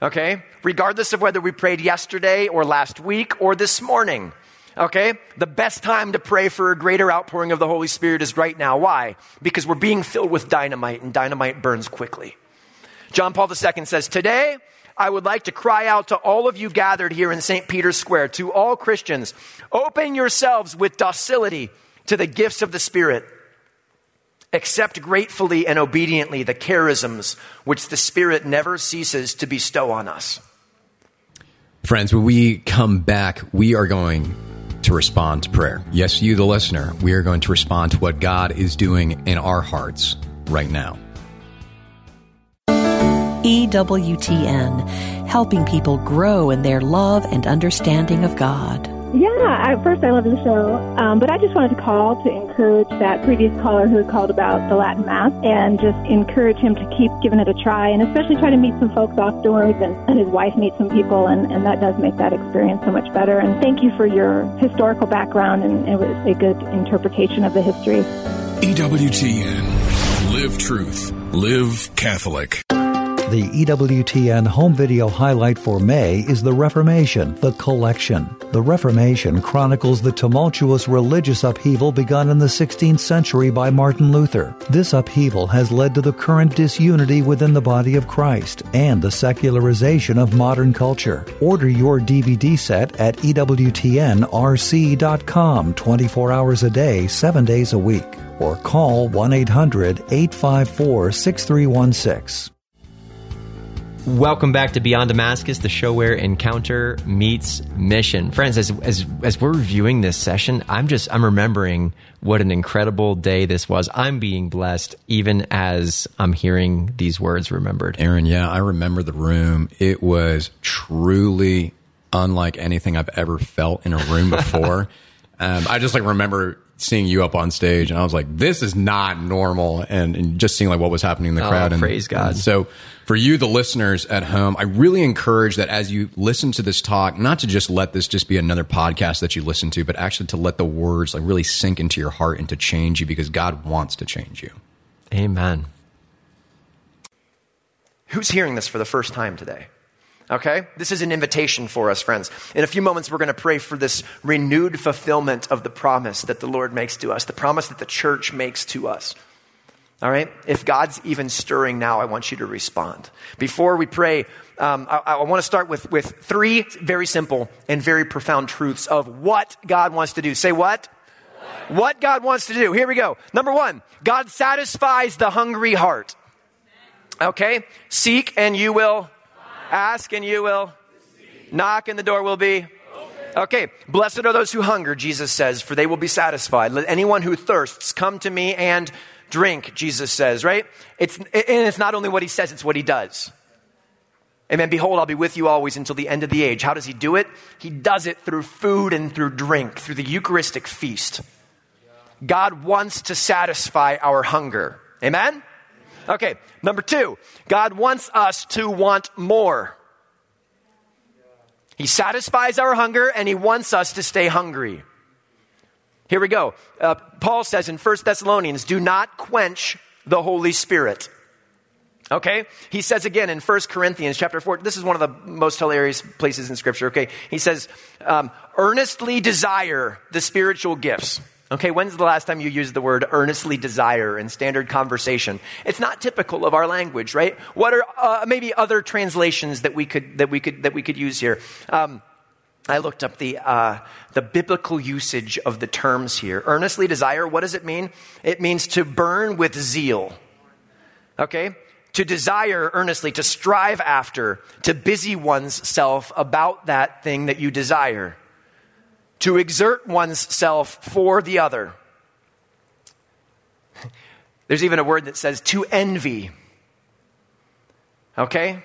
Okay? Regardless of whether we prayed yesterday or last week or this morning. Okay? The best time to pray for a greater outpouring of the Holy Spirit is right now. Why? Because we're being filled with dynamite, and dynamite burns quickly. John Paul II says, Today, I would like to cry out to all of you gathered here in St. Peter's Square, to all Christians, open yourselves with docility to the gifts of the Spirit. Accept gratefully and obediently the charisms which the Spirit never ceases to bestow on us. Friends, when we come back, we are going to respond to prayer. Yes, you, the listener, we are going to respond to what God is doing in our hearts right now. EWTN, helping people grow in their love and understanding of God. Yeah, at first I love the show, um, but I just wanted to call to encourage that previous caller who had called about the Latin Mass and just encourage him to keep giving it a try and especially try to meet some folks afterwards and, and his wife meet some people and, and that does make that experience so much better. And thank you for your historical background and it was a good interpretation of the history. EWTN. Live truth. Live Catholic. The EWTN home video highlight for May is The Reformation, The Collection. The Reformation chronicles the tumultuous religious upheaval begun in the 16th century by Martin Luther. This upheaval has led to the current disunity within the body of Christ and the secularization of modern culture. Order your DVD set at EWTNRC.com 24 hours a day, 7 days a week, or call 1 800 854 6316. Welcome back to Beyond Damascus, the show where encounter meets mission. Friends, as, as, as we're reviewing this session, I'm just, I'm remembering what an incredible day this was. I'm being blessed even as I'm hearing these words remembered. Aaron, yeah, I remember the room. It was truly unlike anything I've ever felt in a room before. um, I just like remember seeing you up on stage and I was like, this is not normal. And, and just seeing like what was happening in the Oh, crowd. And, praise God. and so for you, the listeners at home, I really encourage that as you listen to this talk, not to just let this just be another podcast that you listen to, but actually to let the words like really sink into your heart and to change you because God wants to change you. Amen. Who's hearing this for the first time today? Okay? This is an invitation for us, friends. In a few moments, we're going to pray for this renewed fulfillment of the promise that the Lord makes to us, the promise that the church makes to us. All right? If God's even stirring now, I want you to respond. Before we pray, um, I, I want to start with, with three very simple and very profound truths of what God wants to do. Say what? What God wants to do. Here we go. Number one, God satisfies the hungry heart. Okay? Seek and you will. Ask and you will. Knock and the door will be. Okay, blessed are those who hunger, Jesus says, for they will be satisfied. Let anyone who thirsts come to me and drink, Jesus says, right? It's, and it's not only what he says, it's what he does. Amen. Behold, I'll be with you always until the end of the age. How does he do it? He does it through food and through drink, through the Eucharistic feast. God wants to satisfy our hunger. Amen? Okay, number two, God wants us to want more. He satisfies our hunger and he wants us to stay hungry. Here we go. Uh, Paul says in 1 Thessalonians, do not quench the Holy Spirit. Okay? He says again in 1 Corinthians chapter 4, this is one of the most hilarious places in Scripture, okay? He says, um, earnestly desire the spiritual gifts. Okay, when's the last time you used the word earnestly desire in standard conversation? It's not typical of our language, right? What are uh, maybe other translations that we could that we could that we could use here? Um, I looked up the uh, the biblical usage of the terms here. Earnestly desire. What does it mean? It means to burn with zeal. Okay, to desire earnestly, to strive after, to busy one's self about that thing that you desire to exert one's self for the other. There's even a word that says to envy. Okay?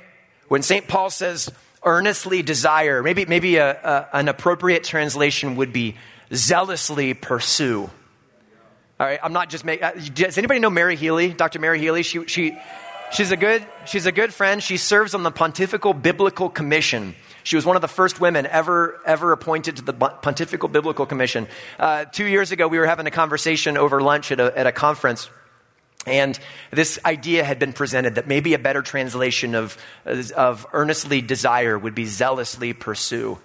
When St. Paul says earnestly desire, maybe, maybe a, a, an appropriate translation would be zealously pursue. All right, I'm not just making. Uh, does anybody know Mary Healy? Dr. Mary Healy? She, she, she's, a good, she's a good friend. She serves on the Pontifical Biblical Commission. She was one of the first women ever, ever appointed to the Pontifical Biblical Commission. Uh, two years ago, we were having a conversation over lunch at a, at a conference. And this idea had been presented that maybe a better translation of, of earnestly desire would be zealously pursue.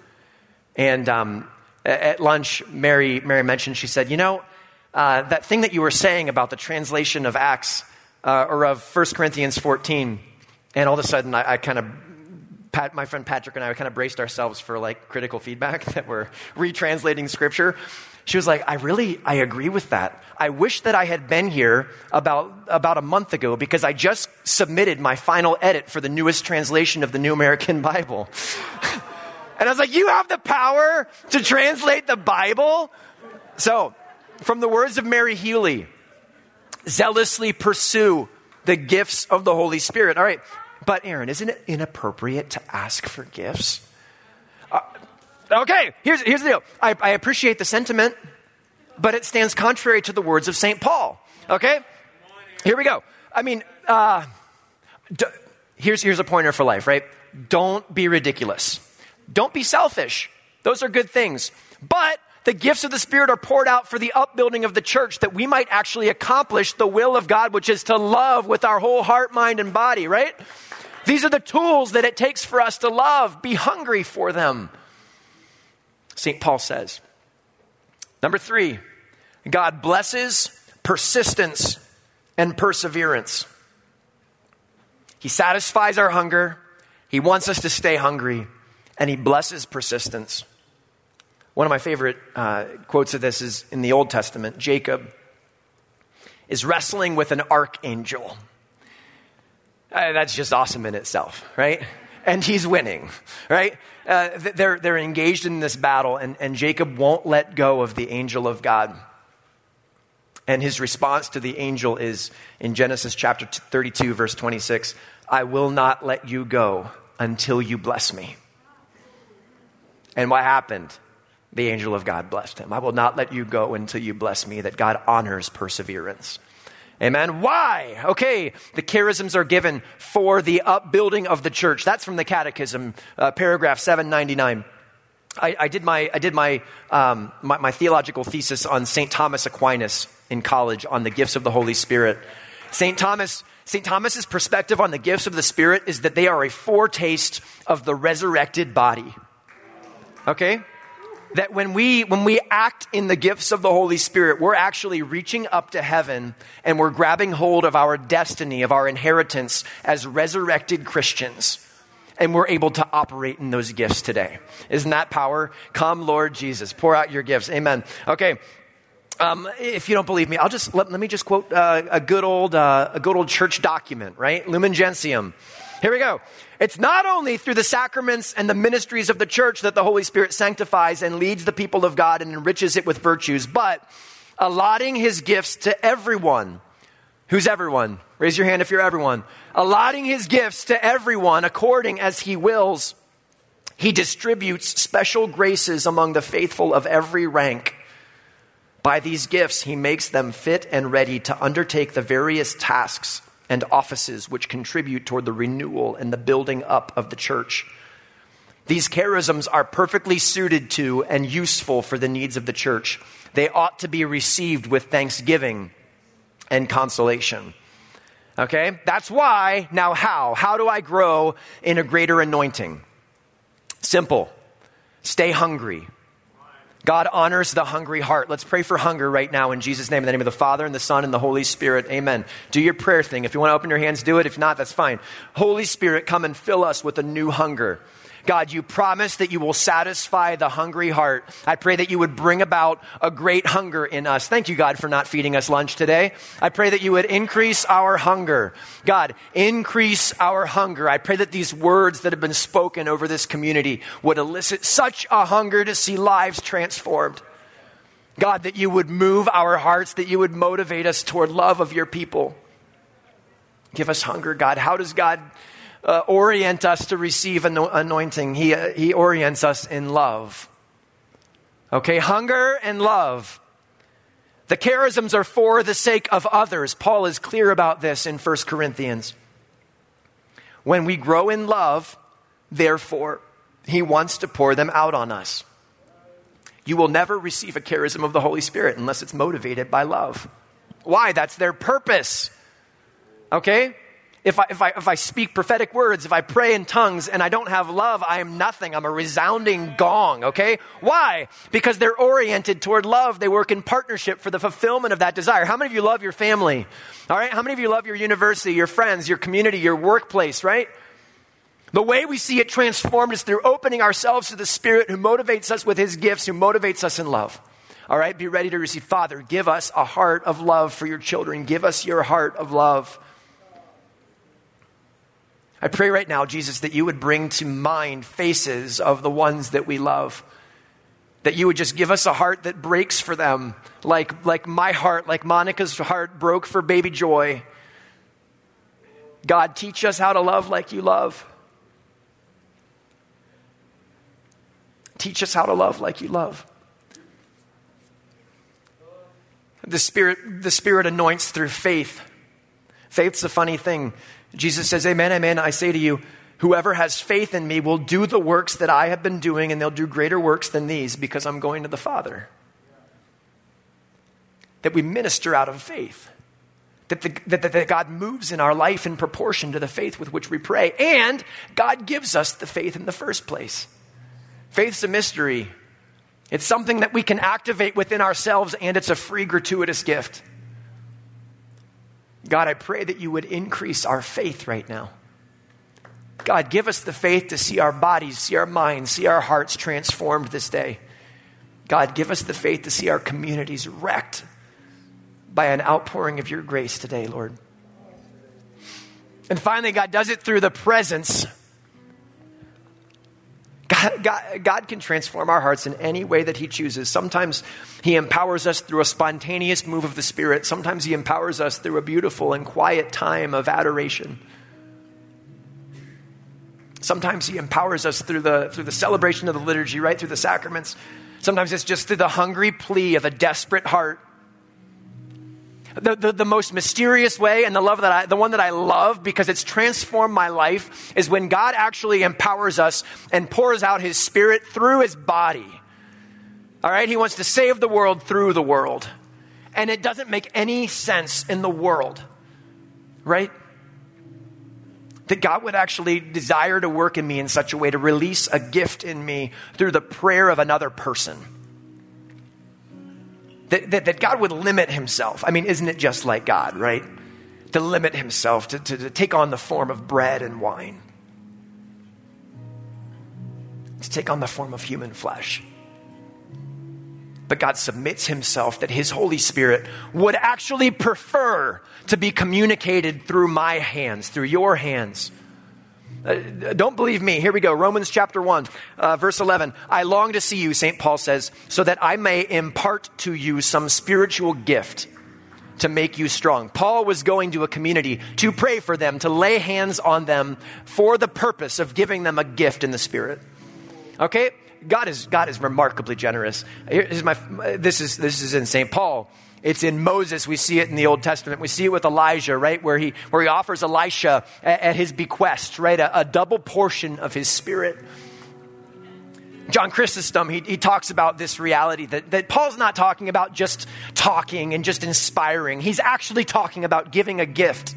And um, at lunch, Mary, Mary mentioned, she said, You know, uh, that thing that you were saying about the translation of Acts uh, or of 1 Corinthians 14, and all of a sudden I, I kind of Pat, my friend Patrick and I kind of braced ourselves for like critical feedback that we're retranslating scripture. She was like, I really, I agree with that. I wish that I had been here about, about a month ago because I just submitted my final edit for the newest translation of the New American Bible. and I was like, you have the power to translate the Bible? So, from the words of Mary Healy, zealously pursue the gifts of the Holy Spirit. All right, but, Aaron, isn't it inappropriate to ask for gifts? Uh, okay, here's, here's the deal. I, I appreciate the sentiment, but it stands contrary to the words of St. Paul. Okay? Here we go. I mean, uh, here's, here's a pointer for life, right? Don't be ridiculous. Don't be selfish. Those are good things. But the gifts of the Spirit are poured out for the upbuilding of the church that we might actually accomplish the will of God, which is to love with our whole heart, mind, and body, right? These are the tools that it takes for us to love. Be hungry for them. St. Paul says. Number three, God blesses persistence and perseverance. He satisfies our hunger, He wants us to stay hungry, and He blesses persistence. One of my favorite uh, quotes of this is in the Old Testament. Jacob is wrestling with an archangel. Uh, that's just awesome in itself, right? And he's winning, right? Uh, they're, they're engaged in this battle, and, and Jacob won't let go of the angel of God. And his response to the angel is in Genesis chapter 32, verse 26 I will not let you go until you bless me. And what happened? The angel of God blessed him. I will not let you go until you bless me, that God honors perseverance. Amen. Why? Okay, the charisms are given for the upbuilding of the church. That's from the Catechism, uh, paragraph 799. I, I, did my, I did my, um, my, my theological thesis on St. Thomas Aquinas in college on the gifts of the Holy Spirit. St. Thomas, St. Thomas's perspective on the gifts of the Spirit is that they are a foretaste of the resurrected body. Okay? That when we when we act in the gifts of the holy spirit we're actually reaching up to heaven and we're grabbing hold of our destiny of our inheritance as resurrected christians. And we're able to operate in those gifts today. Isn't that power? Come lord jesus. Pour out your gifts. Amen. Okay. Um, if you don't believe me, I'll just let, let me just quote uh, a good old uh, a good old church document, right? Lumen Gentium. Here we go. It's not only through the sacraments and the ministries of the church that the Holy Spirit sanctifies and leads the people of God and enriches it with virtues, but allotting his gifts to everyone. Who's everyone? Raise your hand if you're everyone. Allotting his gifts to everyone according as he wills. He distributes special graces among the faithful of every rank. By these gifts, he makes them fit and ready to undertake the various tasks and offices which contribute toward the renewal and the building up of the church. These charisms are perfectly suited to and useful for the needs of the church. They ought to be received with thanksgiving and consolation. Okay? That's why. Now, how? How do I grow in a greater anointing? Simple. Stay hungry. God honors the hungry heart. Let's pray for hunger right now in Jesus' name, in the name of the Father and the Son and the Holy Spirit. Amen. Do your prayer thing. If you want to open your hands, do it. If not, that's fine. Holy Spirit, come and fill us with a new hunger. God, you promise that you will satisfy the hungry heart. I pray that you would bring about a great hunger in us. Thank you, God, for not feeding us lunch today. I pray that you would increase our hunger. God, increase our hunger. I pray that these words that have been spoken over this community would elicit such a hunger to see lives transformed. God, that you would move our hearts, that you would motivate us toward love of your people. Give us hunger, God. How does God uh, orient us to receive an anointing, he, uh, he orients us in love. Okay, hunger and love. The charisms are for the sake of others. Paul is clear about this in 1 Corinthians. When we grow in love, therefore, he wants to pour them out on us. You will never receive a charism of the Holy Spirit unless it's motivated by love. Why? That's their purpose. Okay? If I, if, I, if I speak prophetic words, if I pray in tongues and I don't have love, I am nothing. I'm a resounding gong, okay? Why? Because they're oriented toward love. They work in partnership for the fulfillment of that desire. How many of you love your family? All right? How many of you love your university, your friends, your community, your workplace, right? The way we see it transformed is through opening ourselves to the Spirit who motivates us with His gifts, who motivates us in love. All right? Be ready to receive. Father, give us a heart of love for your children. Give us your heart of love. I pray right now, Jesus, that you would bring to mind faces of the ones that we love. That you would just give us a heart that breaks for them, like, like my heart, like Monica's heart broke for baby Joy. God, teach us how to love like you love. Teach us how to love like you love. The Spirit, the Spirit anoints through faith. Faith's a funny thing. Jesus says, Amen, amen. I say to you, whoever has faith in me will do the works that I have been doing, and they'll do greater works than these because I'm going to the Father. That we minister out of faith. That, the, that, that, God moves in our life in proportion to the faith with which we pray. And God gives us the faith in the first place. Faith's a mystery. It's something that we can activate within ourselves, and it's a free, gratuitous gift. God, I pray that you would increase our faith right now. God, give us the faith to see our bodies, see our minds, see our hearts transformed this day. God, give us the faith to see our communities wrecked by an outpouring of your grace today, Lord. And finally, God does it through the presence. God, God, God, can transform our hearts in any way that He chooses. Sometimes He empowers us through a spontaneous move of the Spirit. Sometimes He empowers us through a beautiful and quiet time of adoration. Sometimes He empowers us through the, through the celebration of the liturgy, right? Through the sacraments. Sometimes it's just through the hungry plea of a desperate heart the, the, the, most mysterious way and the love that I, the one that I love because it's transformed my life is when God actually empowers us and pours out his spirit through his body. All right? He wants to save the world through the world. And it doesn't make any sense in the world, right? That God would actually desire to work in me in such a way to release a gift in me through the prayer of another person that, that, that, God would limit himself. I mean, isn't it just like God, right? To limit himself, to, to, to take on the form of bread and wine, to take on the form of human flesh. But God submits himself that his Holy Spirit would actually prefer to be communicated through my hands, through your hands uh, don't believe me. Here we go. Romans chapter 1, uh, verse 11. I long to see you, St. Paul says, so that I may impart to you some spiritual gift to make you strong. Paul was going to a community to pray for them, to lay hands on them for the purpose of giving them a gift in the Spirit. Okay? God is, God is remarkably generous. My, this, is, this is in St. Paul. It's in Moses. We see it in the Old Testament. We see it with Elijah, right? Where he, where he offers Elisha at, at his bequest, right? A, a, double portion of his spirit. John Chrysostom, he, he talks about this reality that, that Paul's not talking about just talking and just inspiring. He's actually talking about giving a gift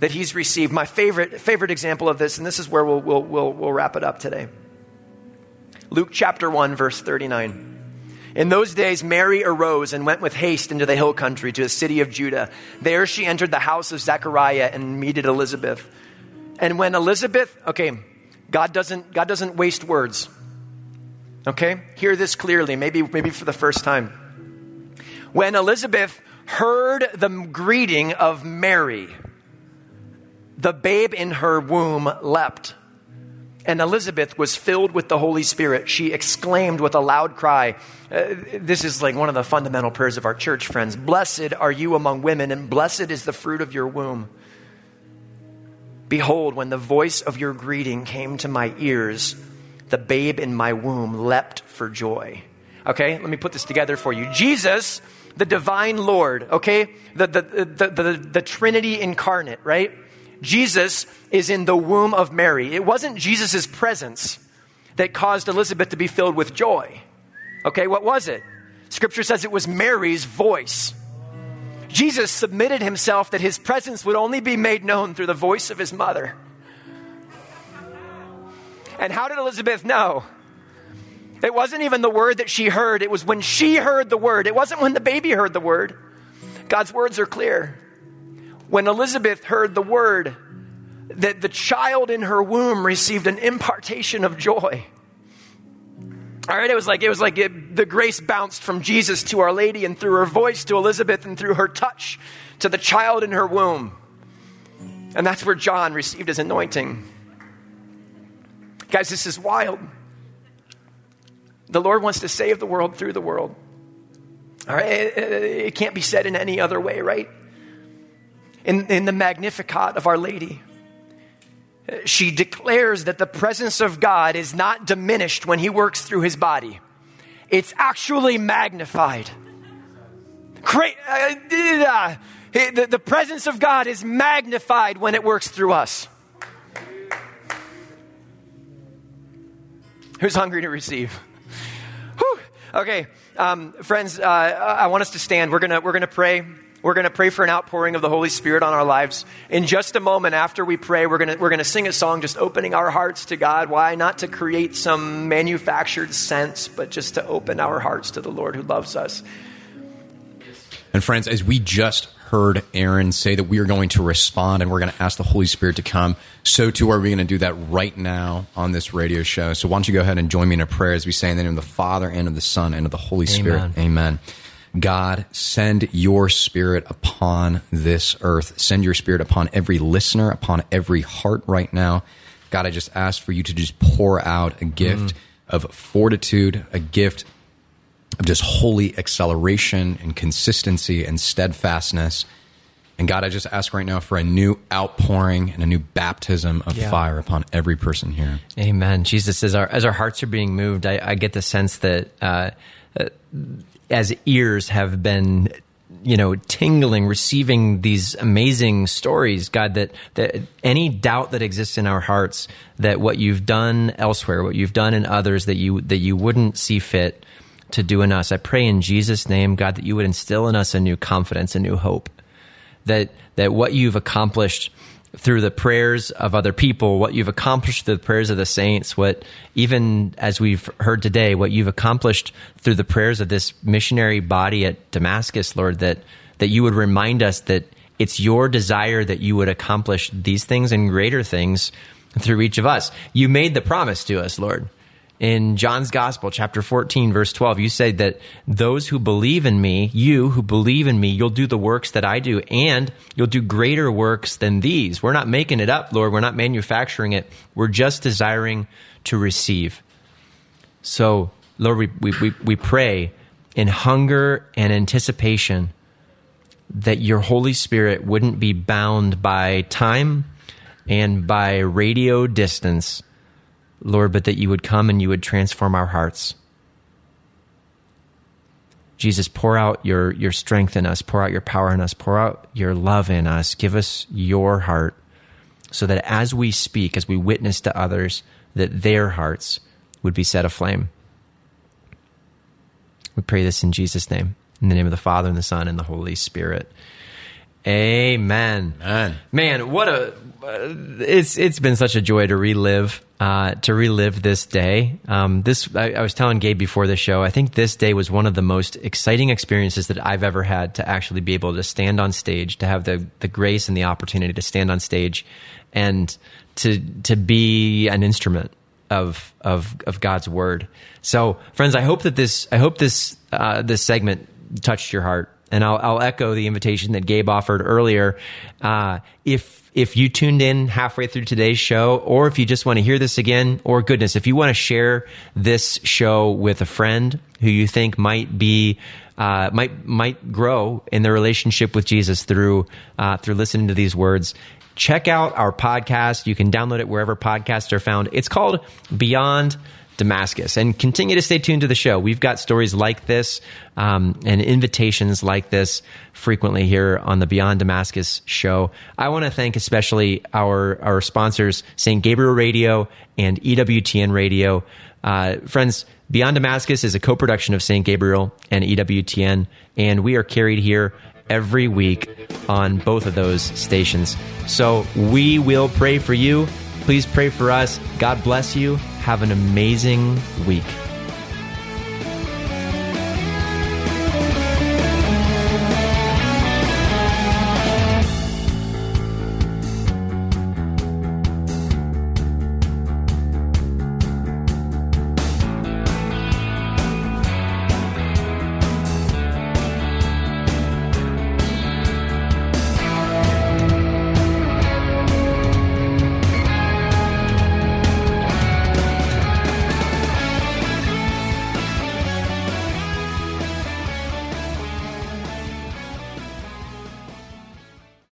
that he's received. My favorite, favorite example of this, and this is where we'll, we'll, we'll, we'll wrap it up today. Luke chapter 1, verse 39. In those days, Mary arose and went with haste into the hill country to the city of Judah. There she entered the house of Zechariah and meted Elizabeth. And when Elizabeth, okay, God doesn't, God doesn't waste words. Okay? Hear this clearly, maybe, maybe for the first time. When Elizabeth heard the greeting of Mary, the babe in her womb leapt and Elizabeth was filled with the Holy Spirit. She exclaimed with a loud cry. Uh, this is like one of the fundamental prayers of our church, friends. Blessed are you among women, and blessed is the fruit of your womb. Behold, when the voice of your greeting came to my ears, the babe in my womb leapt for joy. Okay, let me put this together for you. Jesus, the divine Lord, okay, the, the, the, the, the Trinity incarnate, right? Jesus is in the womb of Mary. It wasn't Jesus' presence that caused Elizabeth to be filled with joy. Okay, what was it? Scripture says it was Mary's voice. Jesus submitted himself that his presence would only be made known through the voice of his mother. And how did Elizabeth know? It wasn't even the word that she heard, it was when she heard the word. It wasn't when the baby heard the word. God's words are clear. When Elizabeth heard the word, that the child in her womb received an impartation of joy. All right, it was like it was like it, the grace bounced from Jesus to Our Lady and through her voice to Elizabeth and through her touch to the child in her womb. And that's where John received his anointing. Guys, this is wild. The Lord wants to save the world through the world. All right, it, it can't be said in any other way, right? In, in the Magnificat of Our Lady, she declares that the presence of God is not diminished when he works through his body, it's actually magnified. Uh, uh, the, the presence of God is magnified when it works through us. Who's hungry to receive? Whew. Okay, um, friends, uh, I want us to stand. We're gonna we're gonna pray. We're going to pray for an outpouring of the Holy Spirit on our lives. In just a moment after we pray, we're going to, we're going to sing a song just opening our hearts to God. Why? Not to create some manufactured sense, but just to open our hearts to the Lord who loves us. And friends, as we just heard Aaron say that we are going to respond and we're going to ask the Holy Spirit to come, so too are we going to do that right now on this radio show. So why don't you go ahead and join me in a prayer as we say in the name of the Father and of the Son and of the Holy Spirit. Amen. God, send your spirit upon this earth. Send your spirit upon every listener, upon every heart right now. God, I just ask for you to just pour out a gift of fortitude, a gift of just holy acceleration and consistency and steadfastness. And God, I just ask right now for a new outpouring and a new baptism of Yeah. fire upon every person here. Amen. Jesus, as our as our hearts are being moved, I, I get the sense that uh, as ears have been, you know, tingling, receiving these amazing stories, God, that that any doubt that exists in our hearts that what you've done elsewhere, what you've done in others, that you that you wouldn't see fit to do in us, I pray in Jesus' name, God, that you would instill in us a new confidence, a new hope. That that what you've accomplished through the prayers of other people, what you've accomplished through the prayers of the saints, what even as we've heard today, what you've accomplished through the prayers of this missionary body at Damascus, Lord, that that you would remind us that it's your desire that you would accomplish these things and greater things through each of us. You made the promise to us, Lord in John's Gospel, chapter 14, verse 12, you say that those who believe in me, you who believe in me, you'll do the works that I do, and you'll do greater works than these. We're not making it up, Lord. We're not manufacturing it. We're just desiring to receive. So, Lord, we, we, we, we pray in hunger and anticipation that your Holy Spirit wouldn't be bound by time and by radio distance Lord, but that you would come and you would transform our hearts. Jesus, pour out your, your strength in us, pour out your power in us, pour out your love in us. Give us your heart so that as we speak, as we witness to others, that their hearts would be set aflame. We pray this in Jesus' name, in the name of the Father and the Son and the Holy Spirit. Amen. Man. Man, what a uh, it's it's been such a joy to relive uh, to relive this day. Um, this I, I was telling Gabe before the show. I think this day was one of the most exciting experiences that I've ever had to actually be able to stand on stage, to have the the grace and the opportunity to stand on stage, and to to be an instrument of of of God's word. So, friends, I hope that this I hope this uh, this segment touched your heart, and I'll, I'll echo the invitation that Gabe offered earlier. Uh, if if you tuned in halfway through today's show, or if you just want to hear this again, or goodness, if you want to share this show with a friend who you think might be uh, might might grow in their relationship with Jesus through uh, through listening to these words, check out our podcast. You can download it wherever podcasts are found. It's called Beyond Damascus. And continue to stay tuned to the show. We've got stories like this um, and invitations like this frequently here on the Beyond Damascus show. I want to thank especially our, our sponsors, St. Gabriel Radio and EWTN Radio. Uh, friends, Beyond Damascus is a co production of St. Gabriel and EWTN, and we are carried here every week on both of those stations. So we will pray for you. Please pray for us. God bless you. Have an amazing week.